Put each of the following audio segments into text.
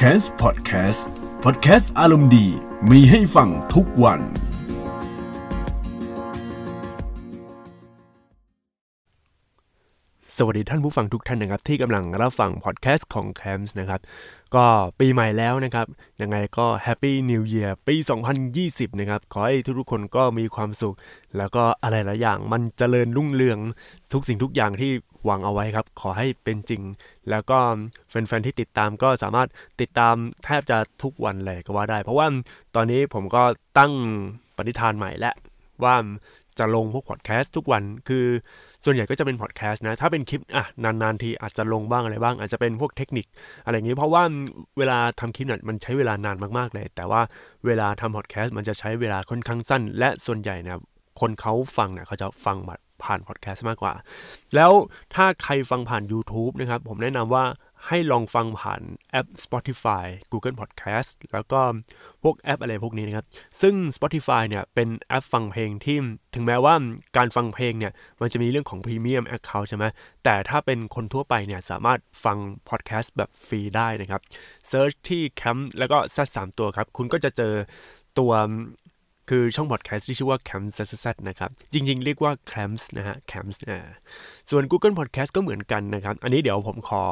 c a s พอดแคสต์พอดแคสต์อารมณ์ดี มีให้ฟังทุกวัน สวัสดีท่านผู้ฟังทุกท่านนะครับ ที่กำลังรับฟังพอดแคสต์ของ c a m s นะครับ ก็ปีใหม่แล้วนะครับ ยังไงก็ Happy New Year ปี 2020 นะครับ ขอให้ทุกๆคนก็มีความสุข แล้วก็อะไรหลายอย่างมันเจริญรุ่งเรืองทุกสิ่งทุกอย่างที่หวังเอาไว้ครับ ขอให้เป็นจริง แล้วก็แฟนๆที่ติดตามก็สามารถติดตามแทบจะทุกวันเลยก็ว่าได้ เพราะว่าตอนนี้ผมก็ตั้งปณิธานใหม่แล้วว่าจะลงพวกพอดแคสต์ทุกวันคือ ส่วนใหญ่ก็จะเป็นพอดแคสต์นะ ถ้าเป็นคลิปอะนานๆทีอาจจะลงบ้างอะไรบ้าง อาจจะเป็นพวกเทคนิค อะไรอย่างนี้เพราะว่าเวลาทำคลิปเนี่ยมันใช้เวลานานมากๆเลย แต่ว่าเวลาทำพอดแคสต์มันจะใช้เวลาค่อนข้างสั้น และส่วนใหญ่นะคนเขาฟังเนี่ยเขาจะฟังผ่านพอดแคสต์มากกว่า แล้วถ้าใครฟังผ่าน YouTube นะครับ ผมแนะนำว่า ให้ลองฟังผ่านแอป Spotify Google Podcast แล้วก็พวกแอปอะไรพวกนี้นะครับ ซึ่ง Spotify เนี่ยเป็นแอปฟังเพลงที่ถึงแม้ว่าการฟังเพลงเนี่ยมันจะมีเรื่องของ Premium Account ใช่ไหมแต่ถ้าเป็นคนทั่วไปเนี่ยสามารถฟังพอดแคสต์แบบฟรีได้นะครับ Search ที่ Camp แล้วก็ซัดสามตัวครับ คุณก็จะเจอตัว คือช่องพอดแคสต์ที่ชื่อว่า c a m s z นะครับ จริงๆ เรียกว่า c a m s นะฮะ c a m s นะส่วน Google Podcast ก็เหมือนกันนะครับ อันนี้เดี๋ยวผมขอ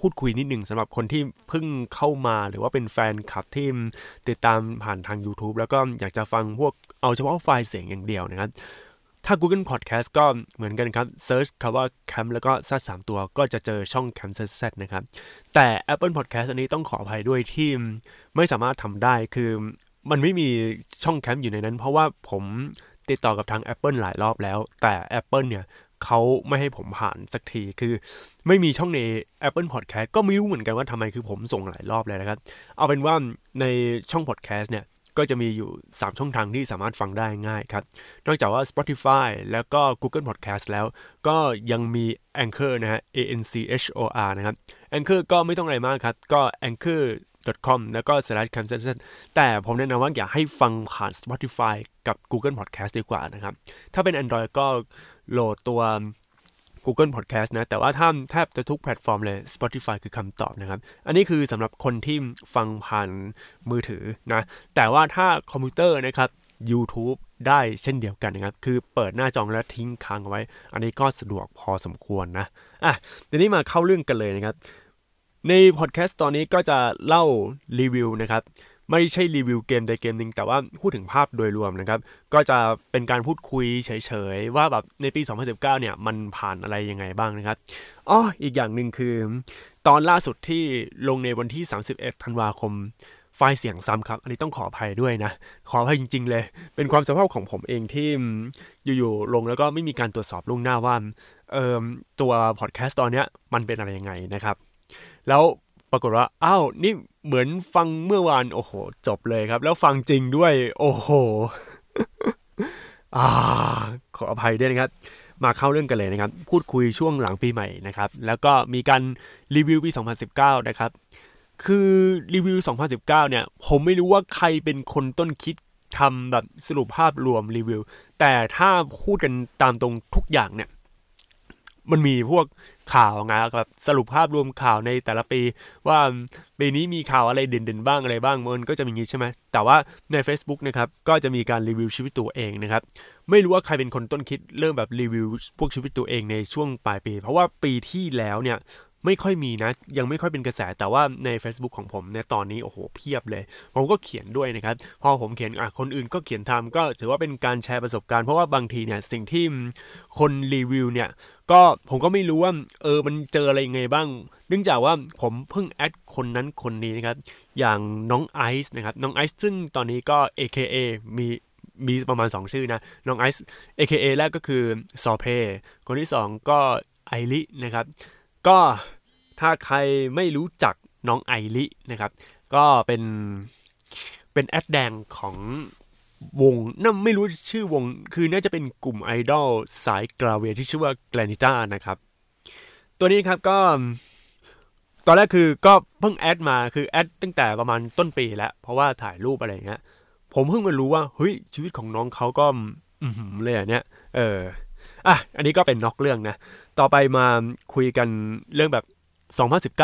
พูดคุยนิดหนึ่งสำหรับคนที่เพิ่งเข้ามาหรือว่าเป็นแฟนคลับที่ติดตามผ่านทาง YouTube แล้วก็อยากจะฟังพวกเอาเฉพาะไฟล์เสียงอย่างเดียวนะครับถ้า Google Podcast ก็เหมือนกันครับ Search คำว่า Cam แล้วก็ซัดสามตัวก็จะเจอช่อง Cam Z Z นะครับ แต่ Apple Podcast อันนี้ต้องขออภัยด้วยที่ไม่สามารถทำได้คือ มันไม่มีช่องแคมป์อยู่ในนั้น เพราะว่าผมติดต่อกับทาง Apple หลายรอบแล้ว แต่ Apple เนี่ยเขาไม่ให้ผมผ่านสักทีคือ ไม่มีช่องใน Apple Podcast ก็ไม่รู้เหมือนกันว่าทำไมคือผมส่งหลายรอบเลยนะครับ เอาเป็นว่าในช่อง Podcast เนี่ยก็จะมีอยู่ 3 ช่องทางที่สามารถฟังได้ง่ายครับ นอกจากว่า Spotify แล้วก็ Google Podcast แล้ว ก็ยังมี Anchor นะฮะ A N C H O R นะครับ Anchor ก็ไม่ต้องอะไรมากครับ ก็ Anchor com แล้วก็ slash c a m s e s แต่ผมแนะนำว่าอยากให้ฟังผ่าน Spotify กับ Google Podcast ดีกว่านะครับ ถ้าเป็น Android ก็โหลดตัว Google Podcast นะ แต่ว่าถ้าแทบจะทุกแพลตฟอร์มเลย Spotify คือคำตอบนะครับ อันนี้คือสำหรับคนที่ฟังผ่านมือถือนะ แต่ว่าถ้าคอมพิวเตอร์นะครับ YouTube ได้เช่นเดียวกันนะครับ คือเปิดหน้าจอแล้วทิ้งค้างเอาไว้ อันนี้ก็สะดวกพอสมควรนะ อะทีนี้มาเข้าเรื่องกันเลยนะครับ ในพอดแคสต์ตอนนี้ก็จะเล่ารีวิวนะครับไม่ใช่รีวิวเกมใดเกมหนึ่งแต่ว่าพูดถึงภาพโดยรวมนะครับ ก็จะเป็นการพูดคุยเฉยๆ ว่าแบบในปี 2019 เนี่ย มันผ่านอะไรยังไงบ้างนะครับอ๋ออีกอย่างหนึ่งคือ ตอนล่าสุดที่ลงในวันที่ 31 ธันวาคม ไฟล์เสียงซ้ำครับ อันนี้ต้องขออภัยด้วยนะ ขออภัยจริง ๆ เลย เป็นความสภาพของผมเองที่อยู่ๆลงแล้วก็ไม่มีการตรวจสอบล่วงหน้าว่าเออตัวพอดแคสต์ตอนเนี้ยมันเป็นอะไรยังไงนะครับ แล้วปรากฏว่าอ้าวนี่เหมือนฟังเมื่อวานโอ้โห จบเลยครับ แล้วฟังจริงด้วย โอ้โหอ่าขออภัยด้วยนะครับ มาเข้าเรื่องกันเลยนะครับ พูดคุยช่วงหลังปีใหม่นะครับ แล้วก็มีการรีวิวปี 2019 นะครับ คือรีวิว 2019 เนี่ย ผมไม่รู้ว่าใครเป็นคนต้นคิดทำแบบสรุปภาพรวมรีวิว แต่ถ้าพูดกันตามตรงทุกอย่างเนี่ย มันมีพวก ข่าวไงครับสรุปภาพรวมข่าวในแต่ละปี ว่าปีนี้มีข่าวอะไรเด่นๆบ้างอะไรบ้างมันก็จะมีงี้ใช่ไหมแต่ว่าใน Facebook นะครับก็จะมีการรีวิวชีวิตตัวเองนะครับไม่รู้ว่าใครเป็นคนต้นคิดเริ่มแบบรีวิวพวกชีวิตตัวเองในช่วงปลายปี เพราะว่าปีที่แล้วเนี่ยไม่ค่อยมีนะ ยังไม่ค่อยเป็นกระแสแต่ว่าใน Facebook ของผมในตอนนี้โอ้โหเพียบเลย ผมก็เขียนด้วยนะครับ พอผมเขียนอะคนอื่นก็เขียนทำก็ถือว่าเป็นการแชร์ประสบการณ์เพราะว่าบางทีเนี่ยสิ่งที่คนรีวิวเนี่ย ก็ผมก็ไม่รู้ว่าเออมันเจออะไรยังไงบ้าง เนื่องจากว่าผมเพิ่งแอดคนนั้นคนนี้นะครับ อย่างน้องไอซ์นะครับ น้องไอซ์ซึ่งตอนนี้ก็ AKA มีมีประมาณ 2 ชื่อนะ น้องไอซ์ AKA แรกก็คือซอเพคนที่ 2 ก็ไอรินะครับ ก็ถ้าใครไม่รู้จักน้องไอรินะครับ ก็เป็นเป็นแอดแดงของ วงน่าไม่รู้ชื่อวง คือน่าจะเป็นกลุ่มไอดอลสายกราเวียที่ชื่อว่าแกลนิต้านะครับ ตัวนี้ครับก็ ตอนแรกคือก็เพิ่งแอดมาคือแอดตั้งแต่ประมาณต้นปีแล้ว เพราะว่าถ่ายรูปอะไรเงี้ย ผมเพิ่งมารู้ว่าเฮ้ยชีวิตของน้องเขาก็อืมเลยอะเนี่ยเอออะอันนี้ก็เป็นนอกเรื่องนะ ต่อไปมาคุยกันเรื่องแบบ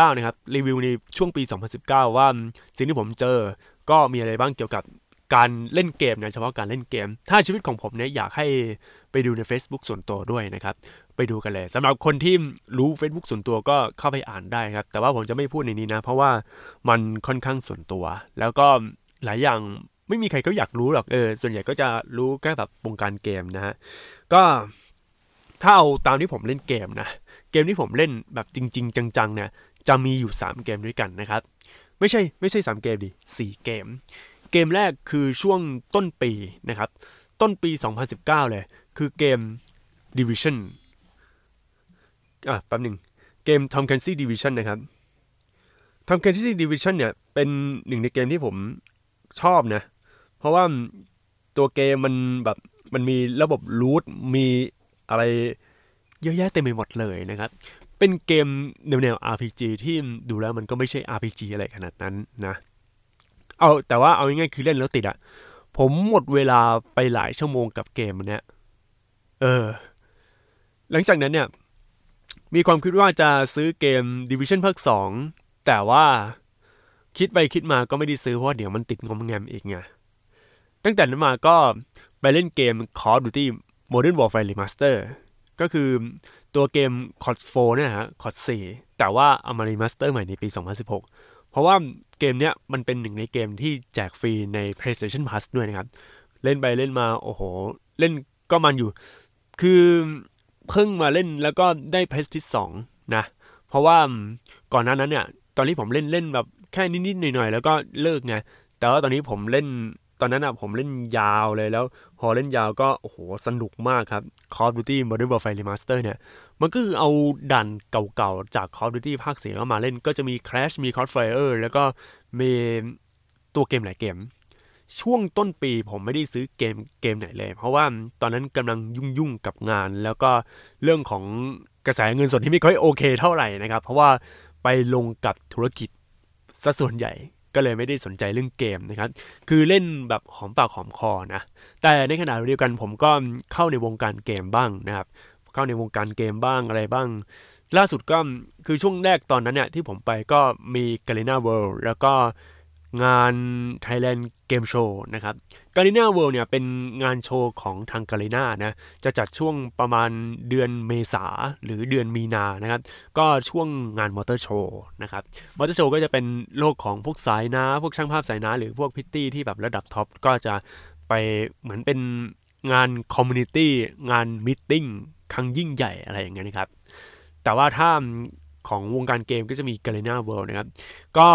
2019 นะครับ รีวิวในช่วงปี 2019 ว่าสิ่งที่ผมเจอก็มีอะไรบ้างเกี่ยวกับ การเล่นเกมนะเฉพาะการเล่นเกม ถ้าชีวิตของผมเนี่ยอยากให้ไปดูใน Facebook ส่วนตัวด้วยนะครับ ไปดูกันเลยสำหรับคนที่รู้ Facebook ส่วนตัวก็เข้าไปอ่านได้ครับ แต่ว่าผมจะไม่พูดในนี้นะ เพราะว่ามันค่อนข้างส่วนตัว แล้วก็หลายอย่างไม่มีใครเขาอยากรู้หรอกเออส่วนใหญ่ก็จะรู้แค่แบบวงการเกมนะฮะก็ถ้าเอาตามที่ผมเล่นเกมนะเกมที่ผมเล่นแบบจริง ๆ จังๆเนี่ยจะมีอยู่ 3 เกมด้วยกันนะครับ ไม่ใช่ไม่ใช่ 3 เกมดิ4เกม กมแรกคือช่วงต้นปีนะครับ ต้นปี 2019 เลย คือเกม Division อะแป๊บหนึ่งเกม Tom Clancy Division นะครับ Tom Clancy Division เนี่ย เป็นหนึ่งในเกมที่ผมชอบนะ เพราะว่าตัวเกมมันแบบมันมีระบบรูทมีอะไรเยอะแยะเต็มไปหมดเลยนะครับ เป็นเกมแนวแนว RPG ที่ดูแล้วมันก็ไม่ใช่ RPG อะไรขนาดนั้นนะ เอาแต่ว่าเอาง่ายๆคือเล่นแล้วติดอะผมหมดเวลาไปหลายชั่วโมงกับเกมเนี้ยเออ หลังจากนั้นเนี่ย มีความคิดว่าจะซื้อเกม Division ภาค2แต่ว่าคิดไปคิดมาก็ไม่ได้ซื้อเพราะเดี๋ยวมันติดงอมแงมอีกไง ตั้งแต่นั้นมาก็ไปเล่นเกม Call of Duty Modern Warfare Remaster ก็คือตัวเกม COD 4เนี่ยฮะ COD 4แต่ว่าเอามา remaster ใหม่ในปี 2016 เพราะว่าเกมเนี้ยมันเป็นหนึ่งในเกมที่แจกฟรีใน PlayStation Plus ด้วยนะครับ เล่นไปเล่นมาโอ้โห เล่นก็มันอยู่ คือเพิ่งมาเล่นแล้วก็ได้เพ s ส i สองนะ เพราะว่าก่อนหน้านั้นเนี่ย ตอนที่ผมเล่นเล่นแบบแค่นิดๆหน่อยๆ แล้วก็เลิกไง แต่ว่าตอนนี้ผมเล่น ตอนนั้นอะผมเล่นยาวเลยแล้ว พอเล่นยาวก็โอ้โหสนุกมากครับ Call of Duty Modern Warfare Remaster เนี่ย มันก็คือเอาดันเก่าๆ จาก Call of Duty ภาคเสียงมาเล่นก็จะมี Crash มี Crossfire แล้วก็มีตัวเกมหลายเกม ช่วงต้นปีผมไม่ได้ซื้อเกมเกมไหนเลย เพราะว่าตอนนั้นกำลังยุ่งๆกับงาน แล้วก็เรื่องของกระแสเงินสดที่ไม่ค่อยโอเคเท่าไหร่นะครับ เพราะว่าไปลงกับธุรกิจซะส่วนใหญ่ ก็เลยไม่ได้สนใจเรื่องเกมนะครับ คือเล่นแบบหอมปากหอมคอนะ แต่ในขณะเดียวกันผมก็เข้าในวงการเกมบ้างนะครับ เข้าในวงการเกมบ้างอะไรบ้าง ล่าสุดก็คือช่วงแรกตอนนั้นเนี่ยที่ผมไปก็มี g a l e n a World แล้วก็ งาน Thailand Game Show นะครับ g a l e n a World เนี่ยเป็นงานโชว์ของทาง g a l e n a นะจะจัดช่วงประมาณเดือนเมษาหรือเดือนมีนานะครับก็ช่วงงานมอเตอร์โชว์นะครับมอเตอร์โชว์ก็จะเป็นโลกของพวกสายน้าพวกช่างภาพสายน้าหรือพวกพิตตี้ที่แบบระดับท็อปก็จะไปเหมือนเป็นงานcommunity งาน meeting ครั้งยิ่งใหญ่อะไรอย่างเงี้ยนะครับ แต่ว่าถ้าของวงการเกมก็จะมี g a l e n a World นะครับ ก็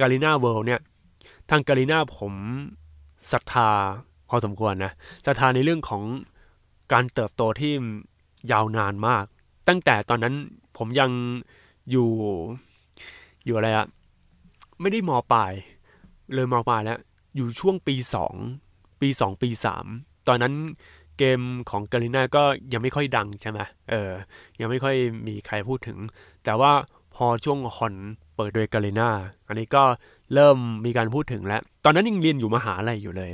g a l e n a World เนี่ย ทาง Garena ผมศรัทธาพอสมควรนะศรัทธาในเรื่องของการเติบโตที่ยาวนานมาก ตั้งแต่ตอนนั้นผมยังอยู่อยู่อะไรอะไม่ได้ม.ปลาย เลยม.ปลายแล้ว อยู่ช่วงปีสองปีสองปีสามตอนนั้นเกมของ Garena ก็ยังไม่ค่อยดังใช่ไหมเออ ยังไม่ค่อยมีใครพูดถึง แต่ว่าพอช่วง HoN เปิดโดย Garena อันนี้ก็ เริ่มมีการพูดถึงแล้ว ตอนนั้นยังเรียนอยู่มหาลัยอยู่เลย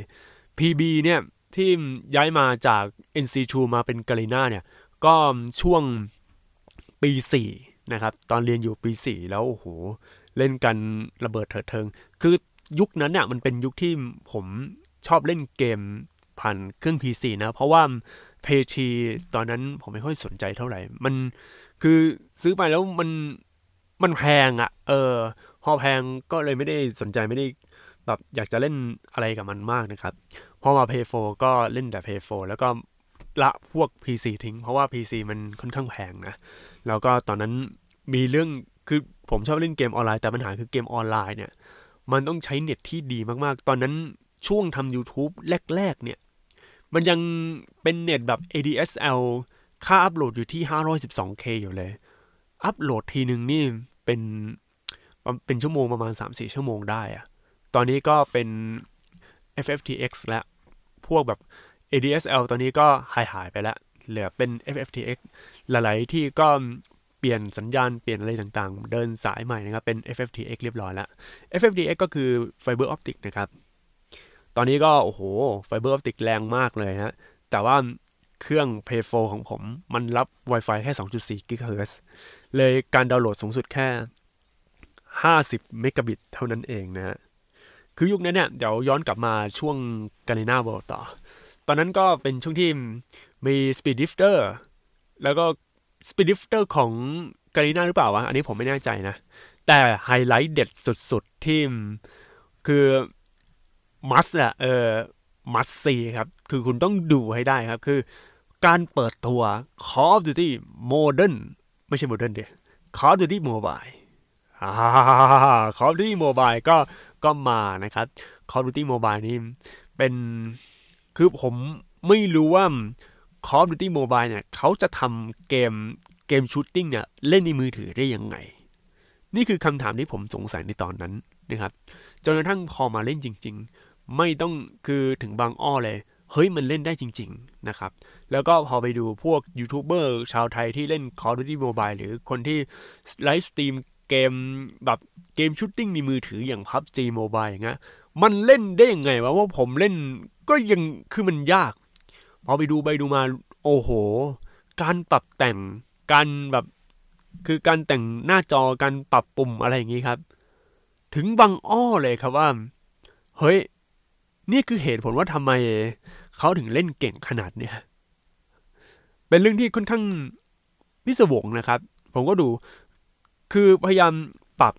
PB เนี่ยที่ย้ายมาจาก NC2 มาเป็น Garena เนี่ย ก็ช่วงปี4นะครับ ตอนเรียนอยู่ปี 4 แล้วโอ้โห เล่นกันระเบิดเถิดเทิง คือยุคนั้นเนี่ยมันเป็นยุคที่ผมชอบเล่นเกมผ่านเครื่อง PC นะ เพราะว่าเพชีตอนนั้นผมไม่ค่อยสนใจเท่าไหร่ มันคือซื้อไปแล้วมันมันแพงอะ่ะ เออ พอแพงก็เลยไม่ได้สนใจไม่ได้แบบอยากจะเล่นอะไรกับมันมากนะครับ พอมา p 4ก็เล่นแต่ p 4แล้วก็ละพวก PC ทิ้ง เพราะว่า PC มันค่อนข้างแพงนะ แล้วก็ตอนนั้นมีเรื่องคือผมชอบเล่นเกมออนไลน์แต่ปัญหาคือเกมออนไลน์เนี่ย มันต้องใช้เน็ตที่ดีมากๆ ตอนนั้นช่วงทำ YouTube แรก ๆ เนี่ย มันยังเป็นเน็ตแบบ ADSL ค่าอัปโหลดอยู่ที่ 512K อยู่เลย อัปโหลดทีหนึ่งนี่เป็น เป็นชั่วโมงประมาณ 3-4 ชั่วโมงได้อะตอนนี้ก็เป็น FFTX แล้ว พวกแบบ ADSL ตอนนี้ก็หายหายไปแล้ว เหลือเป็น FFTX หลายๆที่ก็เปลี่ยนสัญญาณเปลี่ยนอะไรต่างๆ เดินสายใหม่นะครับ เป็น FFTX เรียบร้อยแล้ว FFTX ก็คือ Fiber Optic นะครับ ตอนนี้ก็ โอ้โห Fiber Optic แรงมากเลยฮนะแต่ว่าเครื่อง p a y 4ของผมมันรับ Wi-Fi แค่ 2.4 GHz เลยการดาวน์โหลดสูงสุดแค่ 50 เมกะบิตเท่านั้นเองนะฮะ คือยุคนั้นเนี่ย เดี๋ยวย้อนกลับมาช่วงกา r น n a World ต่อ ตอนนั้นก็เป็นช่วงที่มี Speed Drifter แล้วก็ Speed Drifter ของกา r น n a หรือเปล่าวะ อันนี้ผมไม่แน่ใจนะ แต่ไฮไลท์เด็ดสุดๆ ที่คือมัสอะเออมัสซีครับ คือคุณต้องดูให้ได้ครับ คือการเปิดตัว Call of Duty Modern ไม่ใช่ Modern เดีย Call of Duty Mobile อ่า Call of Duty Mobile ก็ก็มานะครับ Call of Duty Mobile นี่เป็นคือผมไม่รู้ว่า Call of Duty Mobile เนี่ยเขาจะทำเกมเกม shooting เนี่ยเล่นในมือถือได้ยังไง นี่คือคำถามที่ผมสงสัยในตอนนั้นนะครับจนกระทั่งพอมาเล่นจริง ๆ ไม่ต้องคือถึงบางอ้อเลย เฮ้ยมันเล่นได้จริง ๆ นะครับ แล้วก็พอไปดูพวกยูทูบเบอร์ชาวไทยที่เล่น Call of Duty Mobile หรือคนที่livestream เกมแบบเกม shooting ในมือถืออย่าง PUBG Mobile อย่างเงี้ยมันเล่นได้ยังไงวะว่าผมเล่นก็ยังคือมันยาก พอไปดูไปดูมาโอ้โห การปรับแต่งการแบบคือการแต่งหน้าจอการปรับปุ่มอะไรอย่างงี้ครับ ถึงบางอ้อเลยครับว่า เฮ้ย นี่คือเหตุผลว่าทำไมเขาถึงเล่นเก่งขนาดเนี้ยเป็นเรื่องที่ค่อนข้างพิศวงนะครับ ผมก็ดู คือพยายามปรับ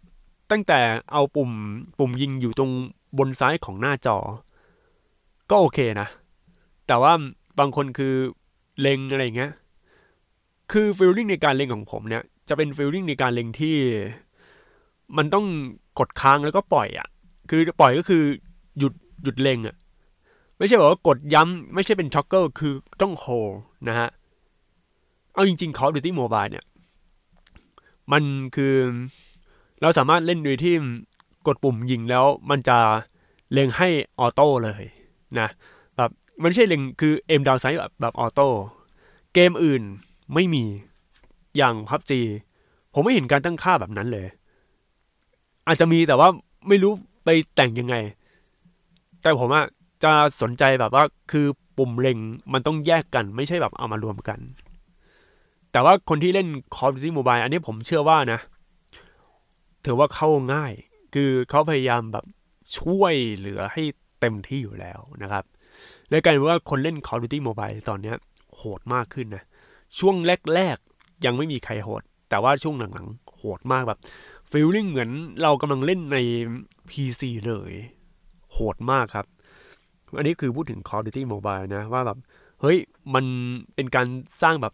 ตั้งแต่เอาปุ่มปุ่มยิงอยู่ตรงบนซ้ายของหน้าจอ ก็โอเคนะ แต่ว่าบางคนคือเล็งอะไรเงี้ย คือ feeling ในการเล็งของผมเนี่ย จะเป็น feeling ในการเล็งที่ มันต้องกดค้างแล้วก็ปล่อยอะ่ะ คือปล่อยก็คือหยุดหยุดเล็งอะ่ะ ไม่ใช่บอกว่ากดย้ำ ไม่ใช่เป็น toggle คือต้องโฮนะฮะ เอาจริงๆ Call of Duty Mobile เนี่ย มันคือเราสามารถเล่นโดยที่กดปุ่มยิงแล้วมันจะเล็งให้ auto เลยนะแบบมันไม่ใช่เล็งคือ aim down sight แบบ auto เกมอื่นไม่มีอย่าง PUBG ผมไม่เห็นการตั้งค่าแบบนั้นเลย อาจจะมีแต่ว่าไม่รู้ไปแต่งยังไง แต่ผมอะจะสนใจแบบว่าคือปุ่มเล็งมันต้องแยกกัน ไม่ใช่แบบเอามารวมกัน แต่ว่าคนที่เล่น Call of Duty Mobile อันนี้ผมเชื่อว่านะ ถือว่าเข้าง่าย คือเขาพยายามแบบช่วยเหลือให้เต็มที่อยู่แล้วนะครับ เลยกลายเป็นว่าคนเล่น Call of Duty Mobile ตอนนี้โหดมากขึ้นนะ ช่วงแรกๆ ยังไม่มีใครโหด แต่ว่าช่วงหลังๆ โหดมากแบบ feeling เหมือนเรากำลังเล่นใน PC เลย โหดมากครับ อันนี้คือพูดถึง Call of Duty Mobile นะ ว่าแบบ เฮ้ย มันเป็นการสร้างแบบบ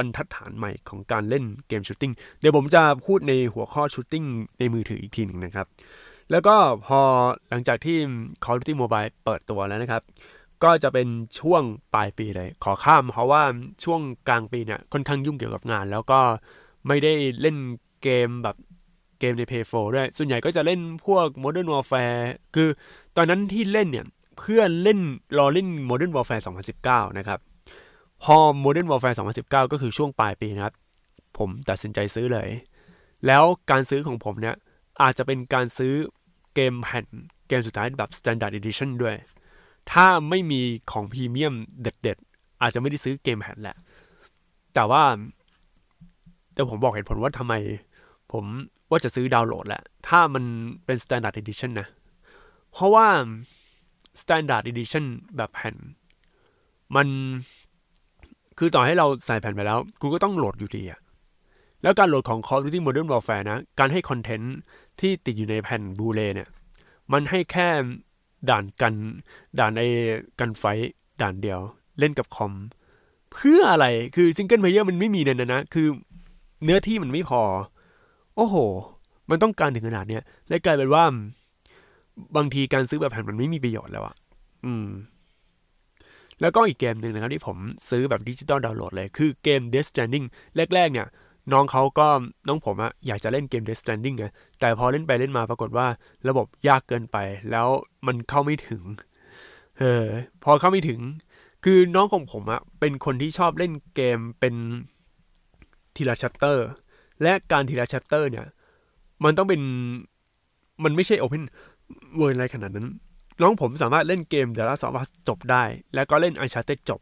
รรทัดฐานใหม่ของการเล่นเกม shooting เดี๋ยวผมจะพูดในหัวข้อ shooting ในมือถืออีกทีหนึ่งนะครับ แล้วก็พอหลังจากที่ Call of Duty Mobile เปิดตัวแล้วนะครับ ก็จะเป็นช่วงปลายปีเลย ขอข้ามเพราะว่าช่วงกลางปีเนี่ยค่อนข้างยุ่งเกี่ยวกับงาน แล้วก็ไม่ได้เล่นเกมแบบเกมใน p a y 4ด้วย ส่วนใหญ่ก็จะเล่นพวก Modern Warfare คือตอนนั้นที่เล่นเนี่ย เพื่อเล่นรอเล่น Modern Warfare 2019 นะครับ พอ Modern Warfare 2019 ก็คือช่วงปลายปีนะครับ ผมตัดสินใจซื้อเลย แล้วการซื้อของผมเนี่ย อาจจะเป็นการซื้อเกมแผ่นเกมสุดท้ายแบบ Standard Edition ด้วย ถ้าไม่มีของพรีเมียมเด็ดๆ อาจจะไม่ได้ซื้อเกมแผ่นแหละ แต่ว่า แต่ผมบอกเหตุผลว่าทำไม ผมว่าจะซื้อดาวน์โหลดแหละ ถ้ามันเป็น Standard Edition นะ เพราะว่า Standard Edition แบบแผ่น มัน คือต่อให้เราใส่แผ่นไปแล้ว คุณก็ต้องโหลดอยู่ดีอะแล้วการโหลดของ Call of Duty Modern Warfare นะ การให้คอนเทนต์ที่ติดอยู่ในแผ่น Blu-ray เนี่ย มันให้แค่ด่านกัน ด่านไอ้ Gunfight ด่านเดียว เล่นกับคอม เพื่ออะไร คือ single player มันไม่มีเนี่ยนะ คือเนื้อที่มันไม่พอ โอ้โห มันต้องการถึงขนาดเนี้ยและกลายเป็นว่า บางทีการซื้อแบบแผ่นมันไม่มีประโยชน์แล้วอะอืม แล้วก็อีกเกมหนึ่งนะครับที่ผมซื้อแบบ digital download เลยคือเกม Death Stranding แรกๆเนี่ยน้องเขาก็น้องผมอะอยากจะเล่นเกม Death Stranding ไงแต่พอเล่นไปเล่นมาปรากฏว่าระบบยากเกินไป แล้วมันเข้าไม่ถึงเออพอเข้าไม่ถึง คือน้องของผมอะเป็นคนที่ชอบเล่นเกมเป็นทีละชัตเตอร์และการทีละชัตเตอร์เนี่ย มันต้องเป็นมันไม่ใช่ Open World อะไรขนาดนั้น น้องผมสามารถเล่นเกม The Last of Us จบได้ แล้วก็เล่น Uncharted จบ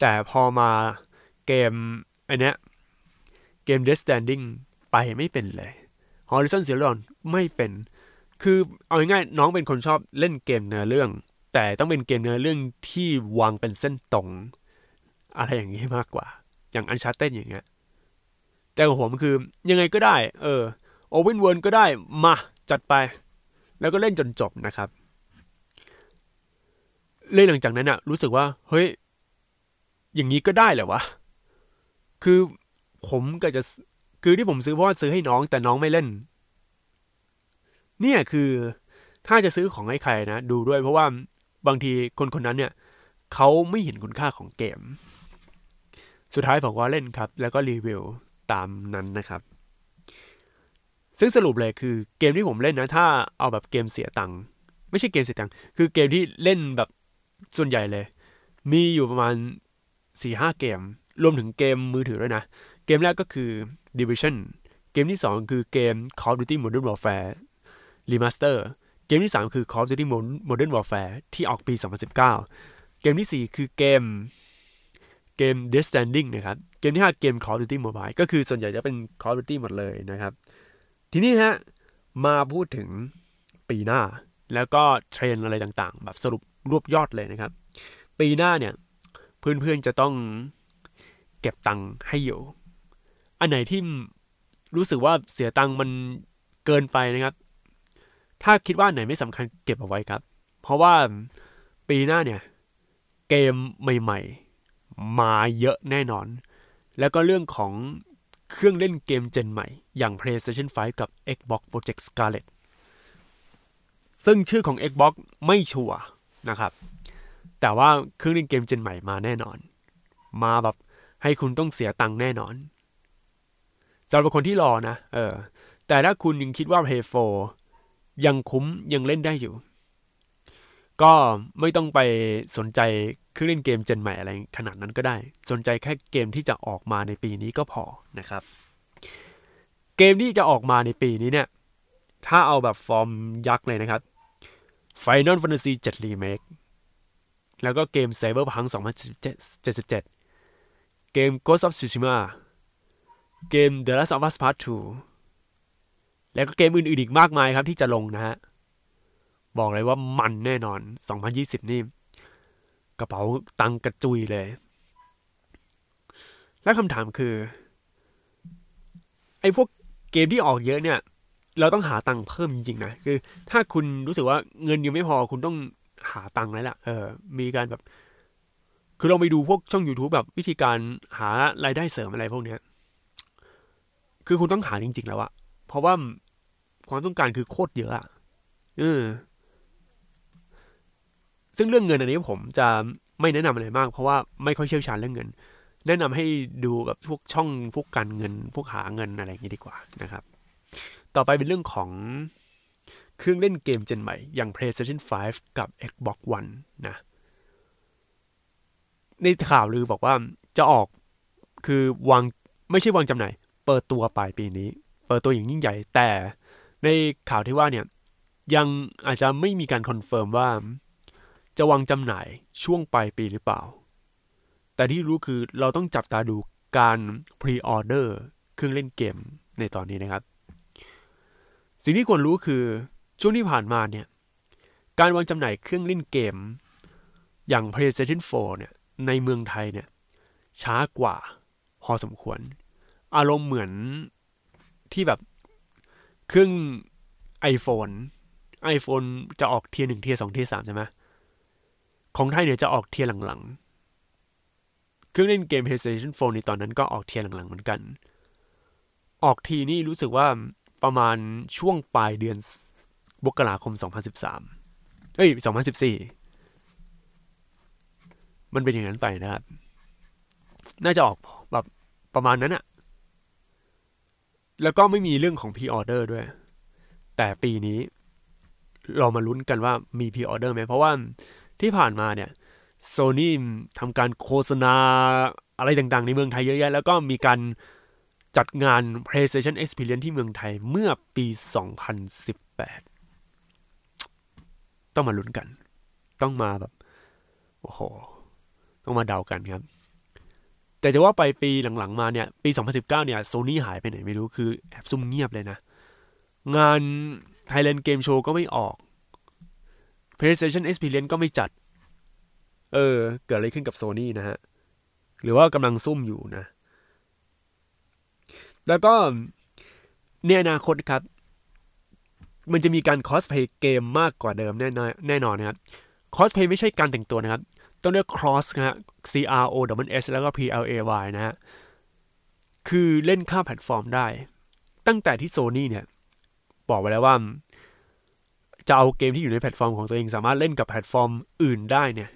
แต่พอมาเกมไอเนี้ยเกม Death Stranding ไปไม่เป็นเลย Horizon Zero Dawn ไม่เป็น คือเอาง่ายๆน้องเป็นคนชอบเล่นเกมเนื้อเรื่อง แต่ต้องเป็นเกมเนื้อเรื่องที่วางเป็นเส้นตรง อะไรอย่างนี้มากกว่า อย่าง Uncharted อย่างเงี้ย แต่ของผมคือยังไงก็ได้ เออโอเ n นเวิร์ก็ได้มาจัดไป แล้วก็เล่นจนจบนะครับ เล่นหลังจากนั้นอะรู้สึกว่า เฮ้ย อย่างนี้ก็ได้เหรอวะ คือผมก็จะคือที่ผมซื้อเพราะว่าซื้อให้น้องแต่น้องไม่เล่น เนี่ยคือถ้าจะซื้อของให้ใครนะดูด้วยเพราะว่าบางทีคนคนนั้นเนี่ยเขาไม่เห็นคุณค่าของเกม สุดท้ายผมว่าเล่นครับ แล้วก็รีวิวตามนั้นนะครับ ซึ่งสรุปเลยคือเกมที่ผมเล่นนะ ถ้าเอาแบบเกมเสียตังค์ไม่ใช่เกมเสียตังค์คือเกมที่เล่นแบบ ส่วนใหญ่เลย มีอยู่ประมาณสี่ห้าเกม รวมถึงเกมมือถือด้วยนะ เกมแรกก็คือ Division เกมที่ 2 คือเกม Call of Duty Modern Warfare Remaster เกมที่ 3 คือ Call of Duty Modern Warfare ที่ออกปี 2019 เกมที่ 4 คือเกมเกม Death Standing นะครับ เกมที่ 5 เกม Call of Duty Mobile ก็คือส่วนใหญ่จะเป็น Call of Duty หมดเลยนะครับ ทีนี้ฮะ มาพูดถึงปีหน้า แล้วก็เทรนอะไรต่างๆ แบบสรุป รวบยอดเลยนะครับ ปีหน้าเนี่ยเพื่อนๆจะต้องเก็บตังค์ให้อยู่ อันไหนที่รู้สึกว่าเสียตังค์มันเกินไปนะครับ ถ้าคิดว่าไหนไม่สำคัญเก็บเอาไว้ครับ เพราะว่าปีหน้าเนี่ย เกมใหม่ๆ มาเยอะแน่นอน แล้วก็เรื่องของเครื่องเล่นเกมเจนใหม่ อย่าง PlayStation 5 กับ Xbox Project Scarlet ซึ่งชื่อของ Xbox ไม่ชัวร์ นะครับ แต่ว่าเครื่องเล่นเกมเจนใหม่มาแน่นอน มาแบบให้คุณต้องเสียตังค์แน่นอนสำหรับคนที่รอนะ เออ แต่ถ้าคุณยังคิดว่า Play 4ยังคุ้มยังเล่นได้อยู่ ก็ไม่ต้องไปสนใจเครื่องเล่นเกมเจนใหม่อะไรขนาดนั้นก็ได้ สนใจแค่เกมที่จะออกมาในปีนี้ก็พอนะครับ เกมที่จะออกมาในปีนี้เนี่ย ถ้าเอาแบบฟอร์มยักษ์เลยนะครับ Final Fantasy 7 Remake แล้วก็เกม Cyberpunk 2077 เกม Ghost of Tsushima เกม The Last of Us Part 2 แล้วก็เกมอื่นๆอีกมากมายครับที่จะลงนะฮะ บอกเลยว่ามันแน่นอน 2020 นี่ กระเป๋าตังกระจุยเลย และคำถามคือ ไอ้พวกเกมที่ออกเยอะเนี่ย เราต้องหาตังค์เพิ่มจริงๆนะคือ ถ้าคุณรู้สึกว่าเงินยังไม่พอคุณต้องหาตังค์แล้วล่ะเออ มีการแบบ คือเราไปดูพวกช่อง YouTube แบบวิธีการหารายได้เสริมอะไรพวกเนี้ย คือคุณต้องหาจริง ๆ แล้วอะเพราะว่าความต้องการคือโคตรเยอะอะเออซึ่งเรื่องเงินอันนี้ผมจะไม่แนะนำอะไรมาก เพราะว่าไม่ค่อยเชี่ยวชาญเรื่องเงิน แนะนำให้ดูแบบพวกช่องพวกการเงิน พวกหาเงินอะไรอย่างนี้ดีกว่านะครับ ต่อไปเป็นเรื่องของเครื่องเล่นเกม gen ใหม่ อย่าง PlayStation 5 กับ Xbox One นะ ในข่าวลือบอกว่าจะออกคือวางไม่ใช่วางจำหน่าย เปิดตัวปลายปีนี้ เปิดตัวอย่างยิ่งใหญ่ แต่ในข่าวที่ว่าเนี่ยยังอาจจะไม่มีการ confirm ว่า จะวางจำหน่ายช่วงปลายปีหรือเปล่า แต่ที่รู้คือเราต้องจับตาดูการ pre-orderเครื่องเล่นเกมในตอนนี้นะครับ สิ่งที่ควรรู้คือช่วงที่ผ่านมาเนี่ย การวางจำหน่ายเครื่องเล่นเกม อย่าง PlayStation 4 เนี่ย ในเมืองไทยเนี่ย ช้ากว่าพอสมควร อารมณ์เหมือนที่แบบเครื่อง iPhone iPhone จะออก tier หนึ่ง tier สอง tier สามใช่ไหมของไทยเนี่ยจะออก tier หลังๆ เครื่องเล่นเกม PlayStation 4 ในตอนนั้นก็ออกเทียร์หลังๆ เหมือนกัน ออกทีนี่รู้สึกว่า ประมาณช่วงปลายเดือนมกราคม 2013 เอ้ย 2014 มันเป็นอย่างนั้นไปนะครับ น่าจะออกแบบประมาณนั้นอะแล้วก็ไม่มีเรื่องของ P-order ด้วย แต่ปีนี้เรามาลุ้นกันว่ามี P-order ไหม เพราะว่าที่ผ่านมาเนี่ยโซนี่ทำการโฆษณาอะไรต่างๆ ในเมืองไทยเยอะแยะ แล้วก็มีการ จัดงาน PlayStation Experience ที่เมืองไทยเมื่อปี 2018 ต้องมาลุ้นกัน ต้องมาแบบ โอ้โห ต้องมาเดากันครับ แต่จะว่าไปปีหลังๆมาเนี่ย ปี 2019 เนี่ยโซนี่หายไปไหนไม่รู้คือแอบซุ่มเงียบเลยนะ งาน Thailand Game Show ก็ไม่ออก PlayStation Experience ก็ไม่จัด เออ เกิดอะไรขึ้นกับโซนี่นะฮะ หรือว่ากำลังซุ่มอยู่นะ แล้วก็ในอนาคตครับ มันจะมีการคอสเพย์เกมมากกว่าเดิมแน่นอนแน่นอนนะครับคอสเพย์ไม่ใช่การแต่งตัวนะครับ ต้องเรียก cross นะฮะ C R O W S แล้วก็ P L A Y นะฮะ คือเล่นข้ามแพลตฟอร์มได้ ตั้งแต่ที่โซนี่เนี่ย บอกไว้แล้วว่า จะเอาเกมที่อยู่ในแพลตฟอร์มของตัวเอง สามารถเล่นกับแพลตฟอร์มอื่นได้เนี่ย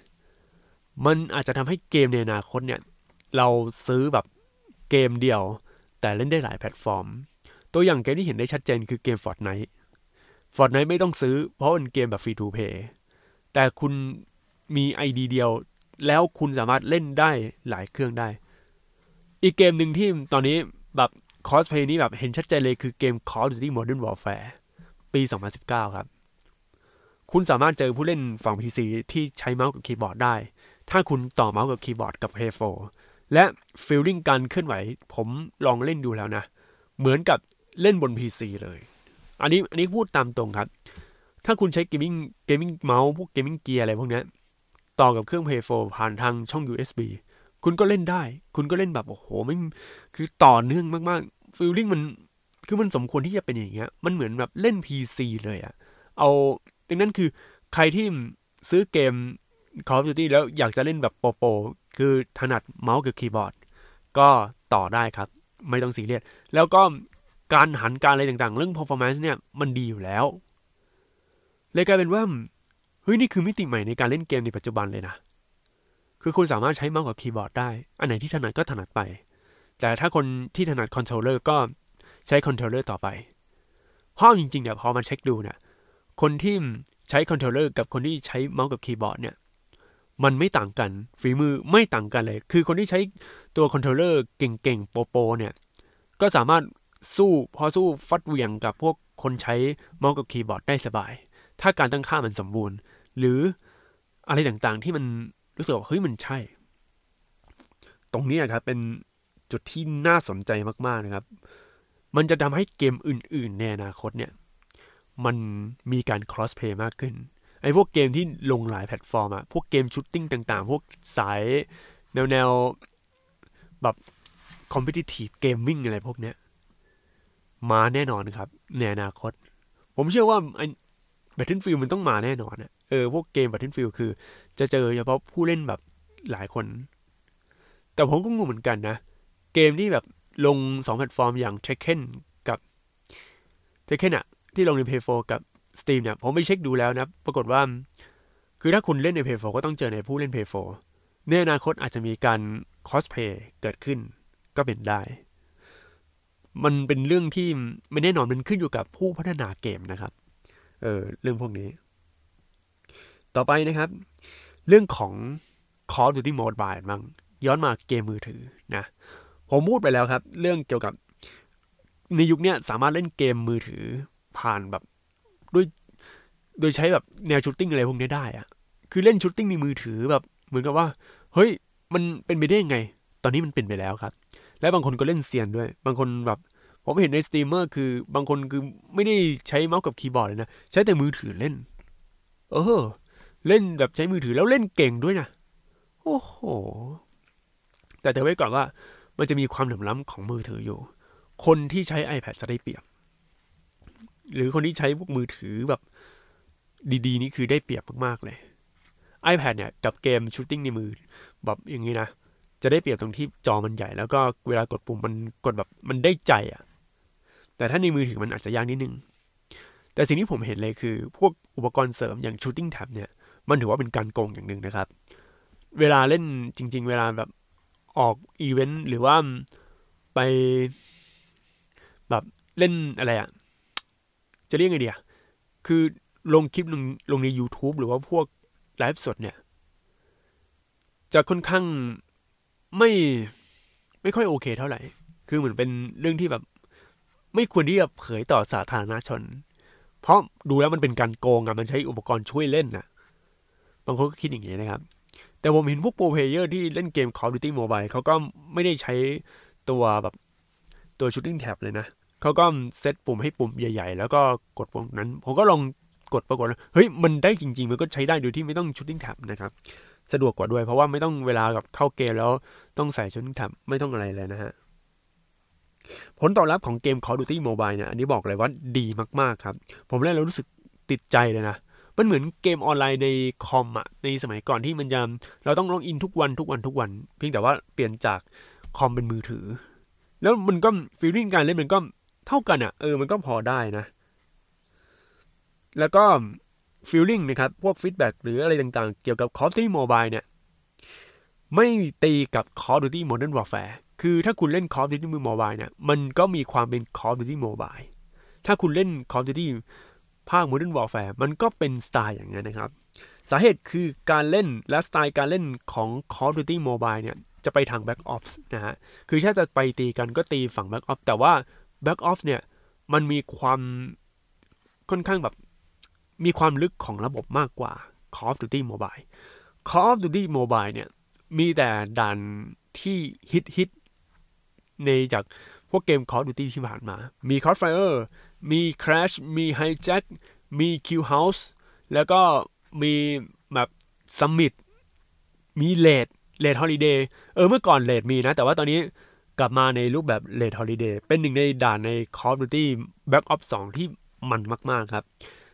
มันอาจจะทำให้เกมในอนาคตเนี่ย เราซื้อแบบเกมเดียว แต่เล่นได้หลายแพลตฟอร์ม ตัวอย่างเกมที่เห็นได้ชัดเจนคือเกม Fortnite Fortnite ไม่ต้องซื้อ เพราะเป็นเกมแบบ free-to-play แต่คุณมี ID เดียว แล้วคุณสามารถเล่นได้หลายเครื่องได้ อีกเกมหนึ่งที่ตอนนี้แบบ cross-play นี้แบบเห็นชัดเจนเลยคือเกม Call of Duty Modern Warfare ปี 2019 ครับ คุณสามารถเจอผู้เล่นฝั่ง PC ที่ใช้เมาส์กับคีย์บอร์ดได้ ถ้าคุณต่อเมาส์กับคีย์บอร์ดกับ Play 4 และ feeling การเคลื่อนไหว ผมลองเล่นดูแล้วนะ เหมือนกับเล่นบน PC เลย อันนี้อันนี้พูดตามตรงครับ ถ้าคุณใช้ gaming gaming mouse พวก gaming gear อะไรพวกนี้ต่อกับเครื่อง Play 4ผ่านทางช่อง USB คุณก็เล่นได้ คุณก็เล่นแบบโอ้โหไม่คือต่อเนื่องมากๆ feeling มันคือมันสมควรที่จะเป็นอย่างเงี้ย มันเหมือนแบบเล่น PC เลยอะเอาดังนั้นคือใครที่ซื้อเกม Call of Duty แล้วอยากจะเล่นแบบโปรๆ คือถนัดเมาส์กับคีย์บอร์ด ก็ต่อได้ครับ ไม่ต้องซีเรียสแล้วก็การหันการอะไรต่างๆ เรื่อง performance เนี่ยมันดีอยู่แล้ว เลยกลายเป็นว่า เฮ้ย นี่คือมิติใหม่ในการเล่นเกมในปัจจุบันเลยนะ คือคุณสามารถใช้เมาส์กับคีย์บอร์ดได้ อันไหนที่ถนัดก็ถนัดไป แต่ถ้าคนที่ถนัด controller ก็ใช้ controller ต่อไปเพราะจริงๆเนี่ยพอมาเช็คดูเนี่ย คนที่ใช้ controller กับคนที่ใช้เมาส์กับคีย์บอร์ดเนี่ย มันไม่ต่างกัน ฝีมือไม่ต่างกันเลย คือคนที่ใช้ตัวคอนโทรลเลอร์เก่งๆ โปรๆเนี่ย ก็สามารถสู้พอสู้ฟัดเหวี่ยงกับพวกคนใช้เมาส์กับคีย์บอร์ดได้สบาย ถ้าการตั้งค่ามันสมบูรณ์ หรืออะไรต่างๆที่มันรู้สึกว่าเฮ้ยมันใช่ ตรงนี้ครับเป็นจุดที่น่าสนใจมากๆนะครับ มันจะทำให้เกมอื่น ๆ ในอนาคตเนี่ย มันมีการ cross play มากขึ้น ไอ้พวกเกมที่ลงหลายแพลตฟอร์มอะพวกเกม shooting ต่างๆ พวกสายแนวแนวแบบ competitive gaming อะไรพวกเนี้ย มาแน่นอนครับ ในอนาคต ผมเชื่อว่าไอ้ Battlefield มันต้องมาแน่นอนอะเออ พวกเกม Battlefield คือ จะเจอเฉพาะผู้เล่นแบบหลายคน แต่ผมก็งงเหมือนกันนะ เกมที่แบบลงสองแพลตฟอร์มอย่าง Tekken กับ Tekken อะที่ลงใน Play 4กับ Steam เนี่ยผมไปเช็คดูแล้วนะ ปรากฏว่า คือถ้าคุณเล่นใน Play 4ก็ต้องเจอในผู้เล่น Play 4ในอนาคตอาจจะมีการ cosplay เกิดขึ้นก็เป็นได้ มันเป็นเรื่องที่ไม่แน่นอนมันขึ้นอยู่กับผู้พัฒนาเกมนะครับ เออเรื่องพวกนี้ ต่อไปนะครับ เรื่องของ Call of Duty Mobile บ้างย้อนมาเกมมือถือนะ ผมพูดไปแล้วครับ เรื่องเกี่ยวกับในยุคนี้สามารถเล่นเกมมือถือผ่านแบบ โดยใช้แบบแนว shooting อะไรพวกนี้ได้อะคือเล่น shooting ในมือถือแบบ เหมือนกับว่า เฮ้ย มันเป็นไปได้ยังไง ตอนนี้มันเป็นไปแล้วครับ และบางคนก็เล่นเซียนด้วย บางคนแบบ ผมเห็นในสตรีมเมอร์คือบางคนคือไม่ได้ใช้เมาส์กับคีย์บอร์ดเลยนะ ใช้แต่มือถือเล่น เออ เล่นแบบใช้มือถือแล้วเล่นเก่งด้วยนะ โอ้โห แต่แต่ไว้ก่อนว่า มันจะมีความเหลื่อมล้ำของมือถืออยู่ คนที่ใช้ iPad จะได้เปรียบ หรือคนที่ใช้พวกมือถือแบบ ดีๆ นี่คือได้เปรียบมากๆเลย iPad เนี่ยกับเกม shooting ในมือแบบอย่างนี้นะ จะได้เปรียบตรงที่จอมันใหญ่ แล้วก็เวลากดปุ่มมันกดแบบมันได้ใจอะ่ะ แต่ถ้าในมือถือมันอาจจะยากนิดนึง แต่สิ่งที่ผมเห็นเลยคือ พวกอุปกรณ์เสริมอย่าง shooting tab เนี่ย มันถือว่าเป็นการโกงอย่างหนึ่งนะครับ เวลาเล่นจริง ๆ เวลาแบบออกอีเวนต์หรือว่าไปแบบเล่นอะไรอะ่ะ จะเรียกไงดีอะคือ ลงคลิปลงลงใน YouTube หรือว่าพวกไลฟ์สดเนี่ย จะค่อนข้างไม่ไม่ค่อยโอเคเท่าไหร่ คือเหมือนเป็นเรื่องที่แบบ ไม่ควรที่จะเผยต่อสาธารณชน เพราะดูแล้วมันเป็นการโกงอะมันใช้อุปกรณ์ช่วยเล่นนะบางคนก็คิดอย่างนี้นะครับ แต่ผมเห็นพวก pro player ที่เล่นเกม Call of Duty Mobile เขาก็ไม่ได้ใช้ตัวแบบตัว shooting tab เลยนะ เขาก็เซตปุ่มให้ปุ่มใหญ่ ๆ แล้วก็กดปุ่มนั้น ผมก็ลอง กดปรากฏเฮ้ยมันได้จริง ๆ มันก็ใช้ได้โดยที่ไม่ต้อง shooting tab นะครับสะดวกกว่าด้วยเพราะว่าไม่ต้องเวลากับเข้าเกมแล้วต้องใส่ shooting tab ไม่ต้องอะไรเลยนะฮะผลตอบรับของเกม Call of Duty Mobile เนี่ยอันนี้บอกเลยว่าดีมากๆครับ ผมเล่นแล้วรู้สึกติดใจเลยนะมันเหมือนเกมออนไลน์ในคอมอะในสมัยก่อนที่มันจะเราต้องล็อกอินทุกวันทุกวันทุกวัน เพียงแต่ว่าเปลี่ยนจากคอมเป็นมือถือ แล้วมันก็ฟีลลิ่งการเล่นมันก็เท่ากันอะเออมันก็พอได้นะ แล้วก็ฟีลลิ่งนะครับ พวกฟีดแบ็หรืออะไรต่างๆ เกี่ยวกับ Call of Duty Mobile เนี่ย ไม่ตีกับ Call of Duty Modern Warfare คือถ้าคุณเล่น Call of Duty Mobile เนี่ย มันก็มีความเป็น Call of Duty Mobile ถ้าคุณเล่น Call of Duty ภาค Modern Warfare มันก็เป็นสไตล์อย่างนั้นนะครับ สาเหตุคือการเล่นและสไตล์การเล่นของ Call of Duty Mobile เนี่ย จะไปทาง Back Ops นะฮะ คือถ้าจะไปตีกันก็ตีฝั่ง Back Ops แต่ว่า Back Ops เนี่ย มันมีความค่อนข้างแบบ มีความลึกของระบบมากกว่า Call of Duty Mobile Call of Duty Mobile เนี่ย มีแต่ด่านที่ฮิตฮิตในจากพวกเกม Call of Duty ที่ผ่านมา มี Crossfire มี Crash มี Hijack มี Kill House แล้วก็มีแบบ Summit มี Raid Raid Holiday เออเมื่อก่อน Late มีนะ แต่ว่าตอนนี้กลับมาในรูปแบบ Late Holiday เป็นหนึ่งในด่านใน Call of Duty Black Ops 2 ที่มันมาก ๆ ครับ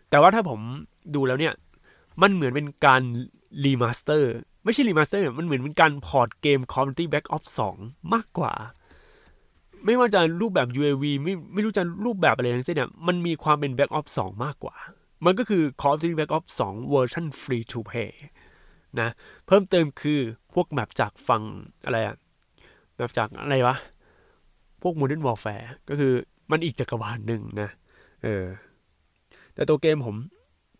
แต่ว่าถ้าผมดูแล้วเนี่ย มันเหมือนเป็นการ remasterไม่ใช่ remaster มันเหมือนเป็นการ port เกม Call of Duty Black Ops 2มากกว่า ไม่ว่าจะรูปแบบ UAV ไม่ไม่รู้จะรูปแบบอะไรทั้งสิ้นเนี่ย มันมีความเป็น Black Ops 2มากกว่า มันก็คือ Call of Duty Black Ops 2เวอร์ชัน Free to Play นะ เพิ่มเติมคือพวก map จากฝั่งอะไรอะ map จากอะไรวะ พวก Modern Warfare ก็คือมันอีกจักรวาลหนึ่งนะ เออ แต่ตัวเกมผม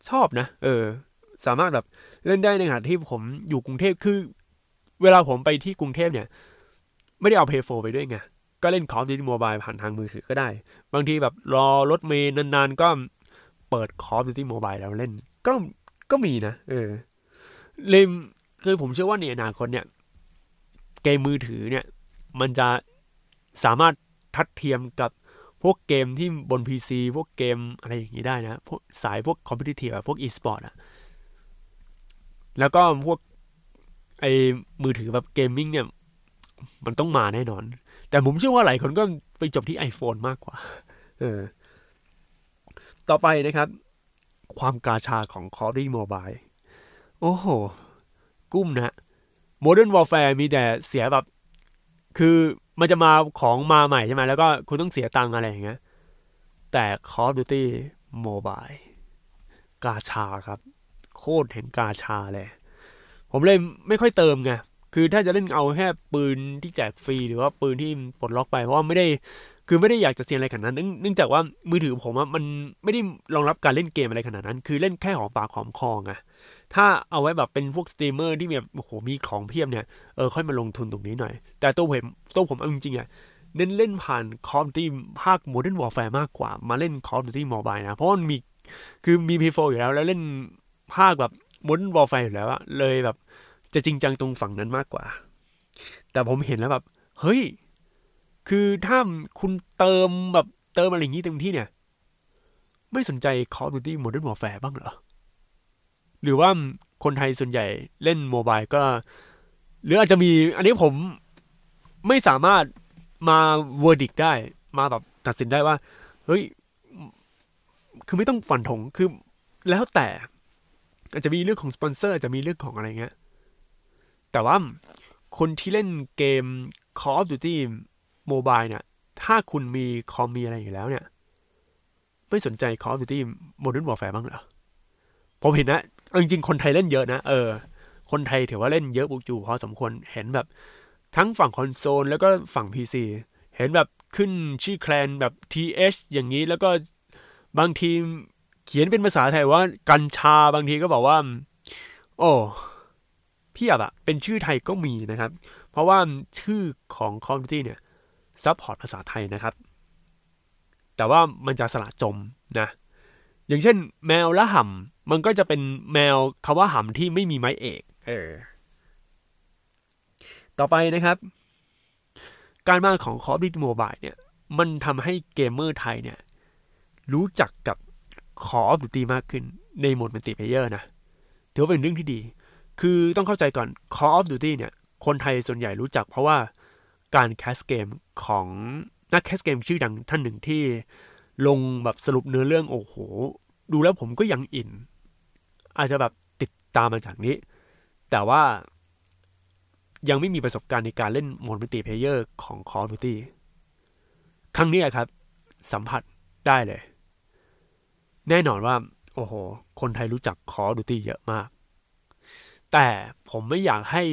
ชอบนะ เออ สามารถแบบเล่นได้ในขณะที่ผมอยู่กรุงเทพคือ เวลาผมไปที่กรุงเทพเนี่ย ไม่ได้เอา Play 4ไปด้วยไง ก็เล่น Call of Duty Mobile ผ่านทางมือถือก็ได้ บางทีแบบรอรถเมย์นานๆ ก็เปิด Call of Duty Mobile แล้วเล่น ก็ก็มีนะ เออเลยคือผมเชื่อว่าในอนาคตเนี่ย เกมมือถือเนี่ย มันจะสามารถทัดเทียมกับ วกเกมที่บน PC พวกเกมอะไรอย่างนี้ได้นะพวกสายพวกคอมเพ t ติ i v e อะพวก e-sport อะแล้วก็พวกไอ้มือถือแบบเกมมิ่งเนี่ย มันต้องมาแน่นอน แต่ผมเชื่อว่าหลายคนก็ไปจบที่ iPhone มากกว่า เออ ต่อไปนะครับ ความกาชาของ c of Duty Mobile โอ้โห กุ้มนะ Modern Warfare มีแต่เสียแบบ คือ มันจะมาของมาใหม่ใช่ไหมแล้วก็คุณต้องเสียตังค์อะไรอย่างเงี้ย แต่ Call of Duty Mobile กาชาครับ โคตรเห็นกาชาเลย ผมเลยไม่ค่อยเติมไง คือถ้าจะเล่นเอาแค่ปืนที่แจกฟรีหรือว่าปืนที่ปลดล็อกไป เพราะว่าไม่ได้ คือไม่ได้อยากจะเสียอะไรขนาดนั้น เนื่องจากว่ามือถือผมอะมันไม่ได้รองรับการเล่นเกมอะไรขนาดนั้น คือเล่นแค่ของปากของคอไง ถ้าเอาไว้แบบเป็นพวกสตรีมเมอร์ที่แบบโอ้โหมีของเพียบเนี่ยเออค่อยมาลงทุนตรงนี้หน่อย แต่ตัวผมตัวผมเอาจริงๆอะเน้นเล่นผ่าน Call of Duty ภาค Modern Warfare มากกว่า มาเล่น Call of Duty Mobile นะ เพราะมันมีคือมี P4 อยู่แล้ว แล้วเล่นภาคแบบ Modern Warfare อยู่แล้วอะเลยแบบ จะจริงจังตรงฝั่งนั้นมากกว่า แต่ผมเห็นแล้วแบบ เฮ้ย คือถ้าคุณเติมแบบเติมอะไรอย่างนี้เต็มที่เนี่ย ไม่สนใจ Call of Duty Modern Warfare บ้างเหรอ หรือว่าคนไทยส่วนใหญ่เล่นโมบายก็ หรืออาจจะมีอันนี้ผมไม่สามารถมาเวอร์ดิกได้มาแบบตัดสินได้ว่า เฮ้ย คือไม่ต้องฝันถงคือแล้วแต่อาจจะมีเรื่องของสปอนเซอร์จะมีเรื่องของอะไรเงี้ย แต่ว่าคนที่เล่นเกม Call of Duty Mobile เนี่ย ถ้าคุณมีคอมมีอะไรอยู่แล้วเนี่ย ไม่สนใจ Call of Duty Modern Warfare บ้างเหรอ ผมเห็นนะ จริงๆ คนไทยเล่นเยอะนะ เออ คนไทยถือว่าเล่นเยอะบุกจูพอสมควร เห็นแบบ ทั้งฝั่งคอนโซลแล้วก็ฝั่ง PC เห็นแบบขึ้นชื่อแคลนแบบ TH อย่างนี้แล้วก็บางทีเขียนเป็นภาษาไทยว่ากัญชาบางทีก็บอกว่า โอ้เพียบอะเป็นชื่อไทยก็มีนะครับ เพราะว่าชื่อของ Call of Duty เนี่ยซัพพอร์ตภาษาไทยนะครับ แต่ว่ามันจะสละจมนะ อย่างเช่น แมวละห่ำ มันก็จะเป็นแมวคาว่าหำที่ไม่มีไม้เอก เออ ต่อไปนะครับ การมาของ Call of Duty Mobile เนี่ย มันทำให้เกมเมอร์ไทยเนี่ย รู้จักกับ Call of Duty มากขึ้นในโหมดมัลติเพเยอร์นะ ถือว่าเป็นเรื่องที่ดี คือต้องเข้าใจก่อน Call of Duty เนี่ย คนไทยส่วนใหญ่รู้จักเพราะว่าการ cast เกมของนัก cast เกมชื่อดังท่านหนึ่งที่ลงแบบสรุปเนื้อเรื่องโอ้โห ดูแล้วผมก็ยังอิน อาจจะแบบติดตามมาจากนี้ แต่ว่ายังไม่มีประสบการณ์ในการเล่นโหมด multiplayer ของ Call of Duty ครั้งนี้ครับ สัมผัสได้เลย แน่นอนว่า โอ้โห คนไทยรู้จัก Call of Duty เยอะมาก แต่ผมไม่อยากให้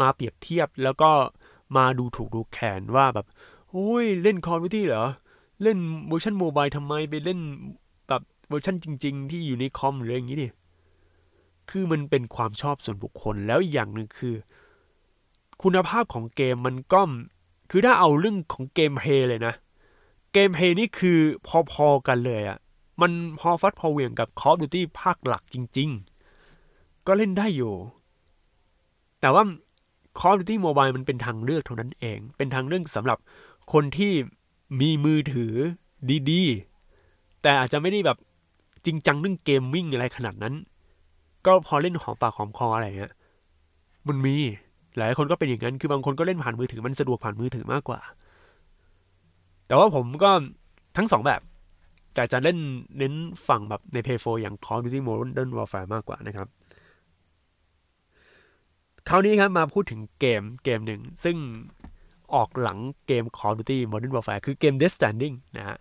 มาเปรียบเทียบแล้วก็มาดูถูกดูแคลนว่าแบบโอ้ยเล่น Call of Duty เหรอ เล่นเวอร์ชัน mobile ทำไมไปเล่นแบบเวอร์ชันจริง ๆ ที่อยู่ในคอมหรืออย่างนี้ดิ คือมันเป็นความชอบส่วนบุคคลแล้วอีกอย่างหนึ่งคือ คุณภาพของเกมมันก็คือถ้าเอาเรื่องของ gameplay เลยนะ เกมเพย์นี่คือพอๆกันเลยอะ่ะมันพอฟัดพอเหวี่ยงกับ Call of Duty ภาคหลักจริง ๆ ก็เล่นได้อยู่ แต่ว่า Call of Duty Mobile มันเป็นทางเลือกเท่านั้นเอง เป็นทางเลือกสำหรับคนที่มีมือถือดีๆ แต่อาจจะไม่ได้แบบจริงจังเรื่องเกมมิ่งอะไรขนาดนั้น ก็พอเล่นหอมปากหอมคออะไรเงี้ย มันมี หลายคนก็เป็นอย่างนั้น คือบางคนก็เล่นผ่านมือถือ มันสะดวกผ่านมือถือมากกว่า แต่ว่าผมก็ทั้งสองแบบ แต่จะเล่นเน้นฝั่งแบบใน p 4อย่าง Call of Duty Modern Warfare มากกว่านะครับ คราวนี้ครับมาพูดถึงเกมเกมหนึ่ง ซึ่งออกหลังเกม Call of Duty Modern Warfare คือเกม Death Stranding นะฮะ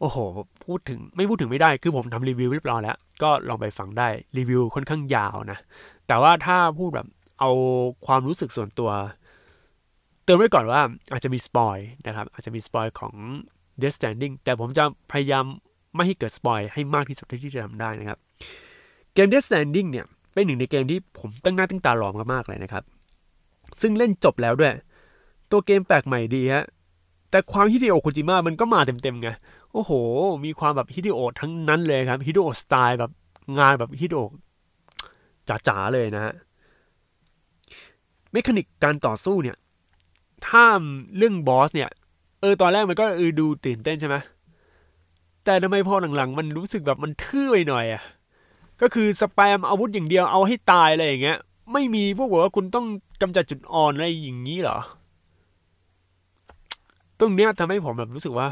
โอ้โห พูดถึงไม่พูดถึงไม่ได้ คือผมทำรีวิวเรียบร้อยแล้ว ก็ลองไปฟังได้รีวิวค่อนข้างยาวนะ แต่ว่าถ้าพูดแบบเอาความรู้สึกส่วนตัว เตือนไว้ก่อนว่าอาจจะมี spoil นะครับ อาจจะมี spoil ของ Death Stranding แต่ผมจะพยายามไม่ให้เกิด spoil ให้มากที่สุดที่จะทำได้นะครับ เกม Death Stranding เนี่ย เป็นหนึ่งในเกมที่ผมตั้งหน้าตั้งตารอมากๆเลยนะครับ ซึ่งเล่นจบแล้วด้วย ตัวเกมแปลกใหม่ดีฮะแต่ความฮิเดโอโคจิมะมันก็มาเต็มๆไง โอ้โห มีความแบบฮิเดโอทั้งนั้นเลยครับฮิเดโอสไตล์แบบงานแบบฮิเดโอจ๋าๆเลยนะฮะเมคานิกการต่อสู้เนี่ย ถ้าเรื่องบอสเนี่ยเออตอนแรกมันก็เออดูตื่นเต้นใช่ไหมแต่ทำไมพอหลังๆ มันรู้สึกแบบมันทื่อไปหน่อยอะก็คือสแปมอาวุธอย่างเดียวเอาให้ตายอะไรอย่างเงี้ย ไม่มีพวกบอกว่าคุณต้องกำจัดจุดอ่อนอะไรอย่างนี้เหรอ ตรงเนี้ยทำให้ผมแบบรู้สึกว่า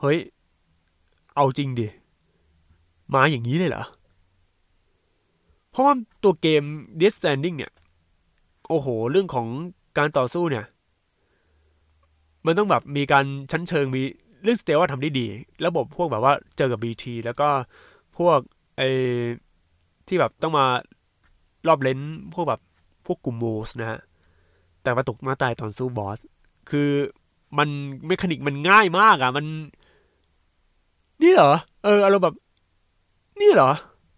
เฮ้ย เอาจริงดิ มาอย่างนี้เลยเหรอ เพราะว่าตัวเกม Death Stranding เนี่ย โอ้โห เรื่องของการต่อสู้เนี่ย มันต้องแบบมีการชั้นเชิงมีเรื่องสเตลว่าทำได้ดี ระบบพวกแบบว่าเจอกับ BT แล้วก็พวกไอที่แบบต้องมารอบเลนพวกแบบพวกกลุ่มโมสนะฮะ แต่มาตกมาตายตอนสู้บอส คือมันเมคานิกมันง่ายมากอะ่ะ มัน นี่เหรอ เอออารมณ์แบบ นี่เหรอ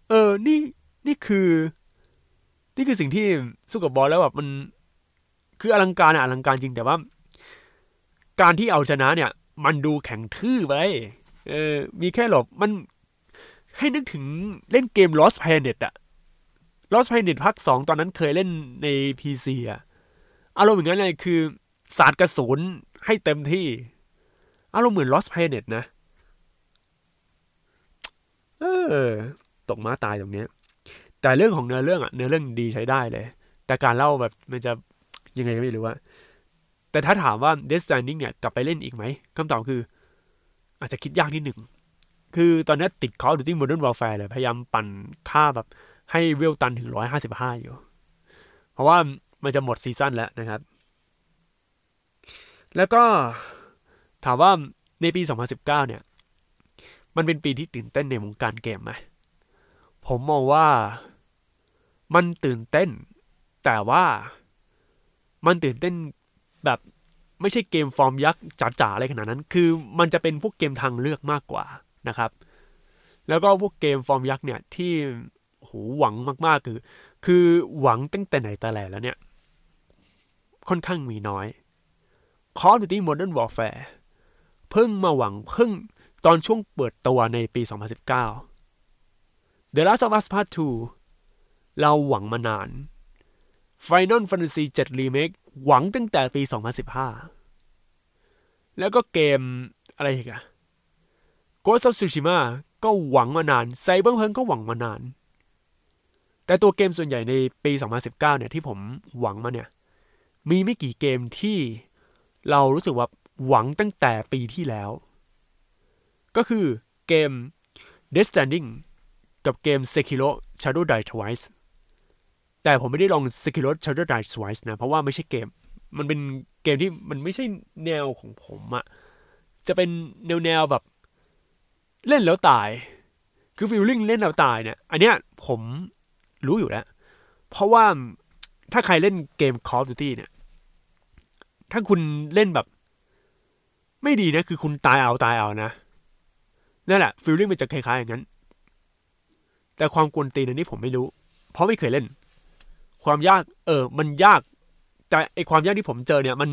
เออ นี่นี่คือ นี่คือสิ่งที่สู้กับบอสแล้วแบบมันคืออลังการอะอลังการจริงแต่ว่า การที่เอาชนะเนี่ย มันดูแข็งทื่อไปเออ มีแค่หลบมันให้นึกถึงเล่นเกม Lost Planet อะ Lost Planet ภาคสองตอนนั้นเคยเล่นใน PC อะอารมณ์อย่างนั้นเลยคือสาดกระสุนให้เต็มที่ อารมณ์เหมือน Lost Planet นะ เออ ตกม้าตายตรงนี้แต่เรื่องของเนื้อเรื่องอะเนื้อเรื่องดีใช้ได้เลย แต่การเล่าแบบมันจะยังไงไม่รู้ว่า แต่ถ้าถามว่า Death Stranding เนี่ยกลับไปเล่นอีกไหมคำตอบคือ อาจจะคิดยากนิดหนึ่ง คือตอนนี้ติด Call of Duty Modern Warfare เลยพยายามปั่นค่าแบบให้เวลตันถึงร้อยห้าสิบห้าอยู่ เพราะว่ามันจะหมดซีซั่นแล้วนะครับ แล้วก็ถามว่าในปี 2019 เนี่ย มันเป็นปีที่ตื่นเต้นในวงการเกมไหมผมมองว่ามันตื่นเต้น แต่ว่ามันตื่นเต้นแบบไม่ใช่เกมฟอร์มยักษ์จ๋าๆอะไรขนาดนั้น คือมันจะเป็นพวกเกมทางเลือกมากกว่านะครับ แล้วก็พวกเกมฟอร์มยักษ์เนี่ยที่โหหวังมากๆ คือ คือหวังตั้งแต่ไหนแต่แหลแล้วเนี่ย ค่อนข้างมีน้อย Call of Duty Modern Warfare เพิ่งมาหวังเพิ่ง ตอนช่วงเปิดตัวในปี 2019 The Last of Us Part 2 เราหวังมานาน Final Fantasy 7 Remake หวังตั้งแต่ปี 2015 แล้วก็เกมอะไรอีกอะ Ghost of Tsushima ก็หวังมานาน Cyberpunk ก็หวังมานาน แต่ตัวเกมส่วนใหญ่ในปี 2019 เนี่ยที่ผมหวังมาเนี่ย มีไม่กี่เกมที่เรารู้สึกว่าหวังตั้งแต่ปีที่แล้ว ก็คือเกม Death Standing กับเกม Sekiro Shadow Die Twice แต่ผมไม่ได้ลอง Sekiro Shadow Die Twice นะ เพราะว่าไม่ใช่เกม มันเป็นเกมที่มันไม่ใช่แนวของผมอะจะเป็นแนวแนวแบบ เล่นแล้วตาย คือ feeling เล่นแล้วตายเนี่ย อันเนี้ยผมรู้อยู่แล้ว เพราะว่าถ้าใครเล่นเกม Call of Duty เนี่ย ถ้าคุณเล่นแบบ ไม่ดีนะ คือคุณตายเอาตายเอานะ นั่นแหละ feeling มันจะคล้ายๆอย่างนั้น แต่ความกวนตีนอันนี้ผมไม่รู้ เพราะไม่เคยเล่น ความยาก เออ มันยาก แต่ไอความยากที่ผมเจอเนี่ย มัน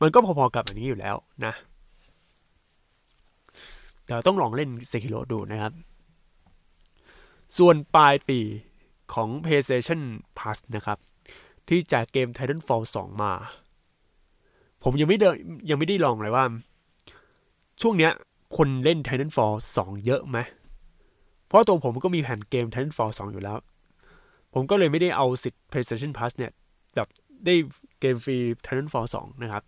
มันก็พอๆกับอันนี้อยู่แล้วนะเดี๋ยวต้องลองเล่นเซคิโรดูนะครับ ส่วนปลายปีของ PlayStation Plus นะครับ ที่จกเกม Titanfall 2 มา ผมยังไม่ได้ยังไม่ได้ลองเลยว่า ช่วงเนี้ย คนเล่น Titanfall 2 เยอะไหมเพราะตัวผมก็มีแผ่นเกม Titanfall 2 อยู่แล้ว ผมก็เลยไม่ได้เอาสิทธิ์ PlayStation Plus เนี่ย แบบได้เกมฟรี Titanfall 2 นะครับ